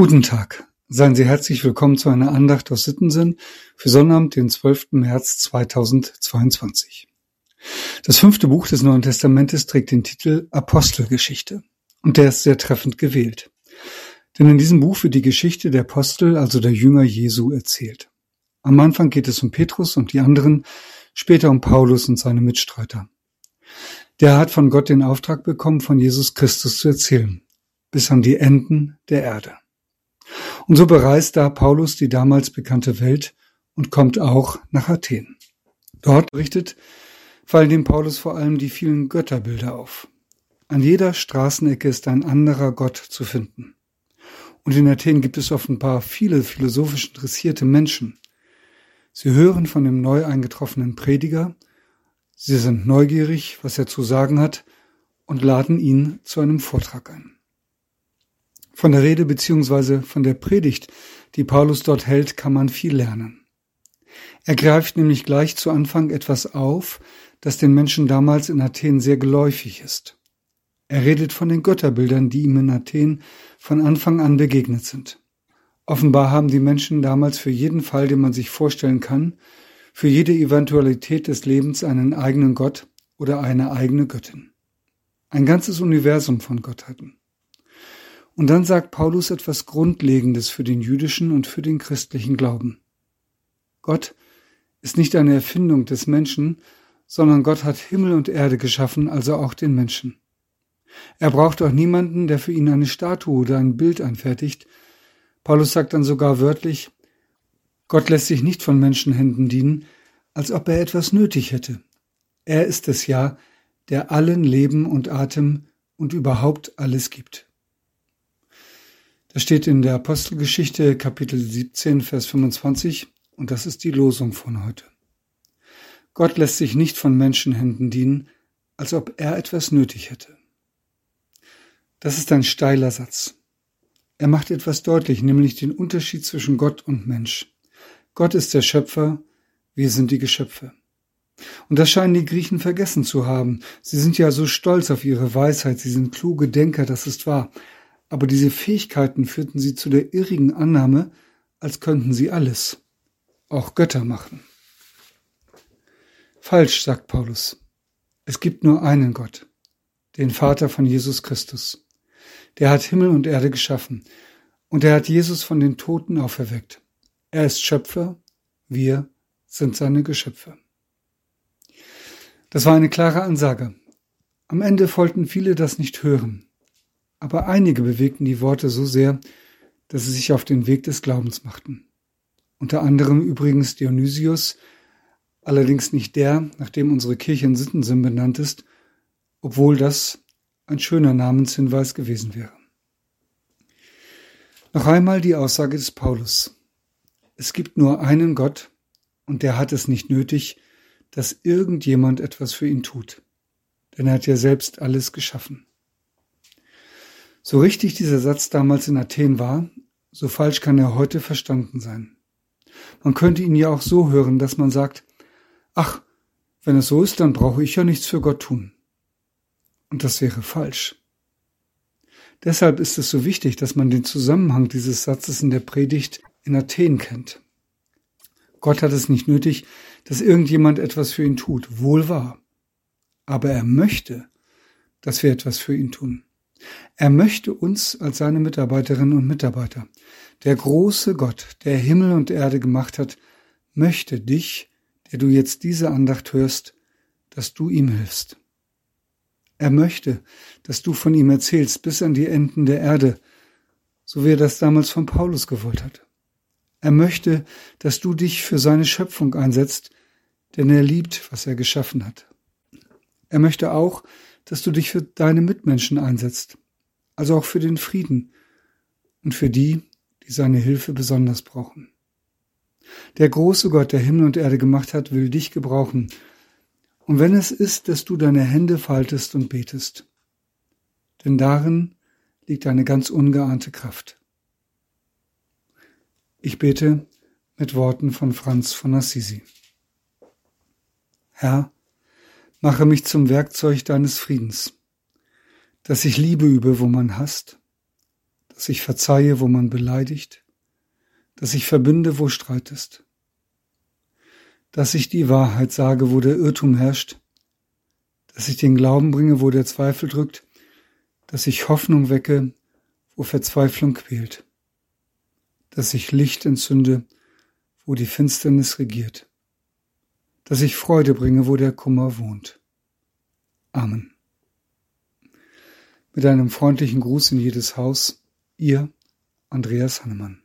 Guten Tag. Seien Sie herzlich willkommen zu einer Andacht aus Sittensinn für Sonnabend, den 12. März 2022. Das fünfte Buch des Neuen Testamentes trägt den Titel Apostelgeschichte und der ist sehr treffend gewählt. Denn in diesem Buch wird die Geschichte der Apostel, also der Jünger Jesu, erzählt. Am Anfang geht es um Petrus und die anderen, später um Paulus und seine Mitstreiter. Der hat von Gott den Auftrag bekommen, von Jesus Christus zu erzählen, bis an die Enden der Erde. Und so bereist da Paulus die damals bekannte Welt und kommt auch nach Athen. Dort berichtet, fallen dem Paulus vor allem die vielen Götterbilder auf. An jeder Straßenecke ist ein anderer Gott zu finden. Und in Athen gibt es offenbar viele philosophisch interessierte Menschen. Sie hören von dem neu eingetroffenen Prediger, sie sind neugierig, was er zu sagen hat, und laden ihn zu einem Vortrag ein. Von der Rede beziehungsweise von der Predigt, die Paulus dort hält, kann man viel lernen. Er greift nämlich gleich zu Anfang etwas auf, das den Menschen damals in Athen sehr geläufig ist. Er redet von den Götterbildern, die ihm in Athen von Anfang an begegnet sind. Offenbar haben die Menschen damals für jeden Fall, den man sich vorstellen kann, für jede Eventualität des Lebens einen eigenen Gott oder eine eigene Göttin. Ein ganzes Universum von Gottheiten. Und dann sagt Paulus etwas Grundlegendes für den jüdischen und für den christlichen Glauben. Gott ist nicht eine Erfindung des Menschen, sondern Gott hat Himmel und Erde geschaffen, also auch den Menschen. Er braucht auch niemanden, der für ihn eine Statue oder ein Bild anfertigt. Paulus sagt dann sogar wörtlich, Gott lässt sich nicht von Menschenhänden dienen, als ob er etwas nötig hätte. Er ist es ja, der allen Leben und Atem und überhaupt alles gibt. Das steht in der Apostelgeschichte Kapitel 17, Vers 25 und das ist die Losung von heute. Gott lässt sich nicht von Menschenhänden dienen, als ob er etwas nötig hätte. Das ist ein steiler Satz. Er macht etwas deutlich, nämlich den Unterschied zwischen Gott und Mensch. Gott ist der Schöpfer, wir sind die Geschöpfe. Und das scheinen die Griechen vergessen zu haben. Sie sind ja so stolz auf ihre Weisheit, sie sind kluge Denker, das ist wahr aber diese Fähigkeiten führten sie zu der irrigen Annahme, als könnten sie alles, auch Götter machen. Falsch, sagt Paulus. Es gibt nur einen Gott, den Vater von Jesus Christus. Der hat Himmel und Erde geschaffen und er hat Jesus von den Toten auferweckt. Er ist Schöpfer, wir sind seine Geschöpfe. Das war eine klare Ansage. Am Ende wollten viele das nicht hören. Aber einige bewegten die Worte so sehr, dass sie sich auf den Weg des Glaubens machten. Unter anderem übrigens Dionysius, allerdings nicht der, nach dem unsere Kirche in Sittensinn benannt ist, obwohl das ein schöner Namenshinweis gewesen wäre. Noch einmal die Aussage des Paulus. Es gibt nur einen Gott und der hat es nicht nötig, dass irgendjemand etwas für ihn tut, denn er hat ja selbst alles geschaffen. So richtig dieser Satz damals in Athen war, so falsch kann er heute verstanden sein. Man könnte ihn ja auch so hören, dass man sagt, ach, wenn es so ist, dann brauche ich ja nichts für Gott tun. Und das wäre falsch. Deshalb ist es so wichtig, dass man den Zusammenhang dieses Satzes in der Predigt in Athen kennt. Gott hat es nicht nötig, dass irgendjemand etwas für ihn tut, wohl wahr. Aber er möchte, dass wir etwas für ihn tun. Er möchte uns als seine Mitarbeiterinnen und Mitarbeiter. Der große Gott, der Himmel und Erde gemacht hat, möchte dich, der du jetzt diese Andacht hörst, dass du ihm hilfst. Er möchte, dass du von ihm erzählst bis an die Enden der Erde, so wie er das damals von Paulus gewollt hat. Er möchte, dass du dich für seine Schöpfung einsetzt, denn er liebt, was er geschaffen hat. Er möchte auch, dass du dich für deine Mitmenschen einsetzt, also auch für den Frieden und für die, die seine Hilfe besonders brauchen. Der große Gott, der Himmel und Erde gemacht hat, will dich gebrauchen. Und wenn es ist, dass du deine Hände faltest und betest, denn darin liegt eine ganz ungeahnte Kraft. Ich bete mit Worten von Franz von Assisi. Herr, Mache mich zum Werkzeug deines Friedens, dass ich Liebe übe, wo man hasst, dass ich verzeihe, wo man beleidigt, dass ich verbinde, wo Streit ist, dass ich die Wahrheit sage, wo der Irrtum herrscht, dass ich den Glauben bringe, wo der Zweifel drückt, dass ich Hoffnung wecke, wo Verzweiflung quält, dass ich Licht entzünde, wo die Finsternis regiert, dass ich Freude bringe, wo der Kummer wohnt. Amen. Mit einem freundlichen Gruß in jedes Haus, Ihr Andreas Hannemann.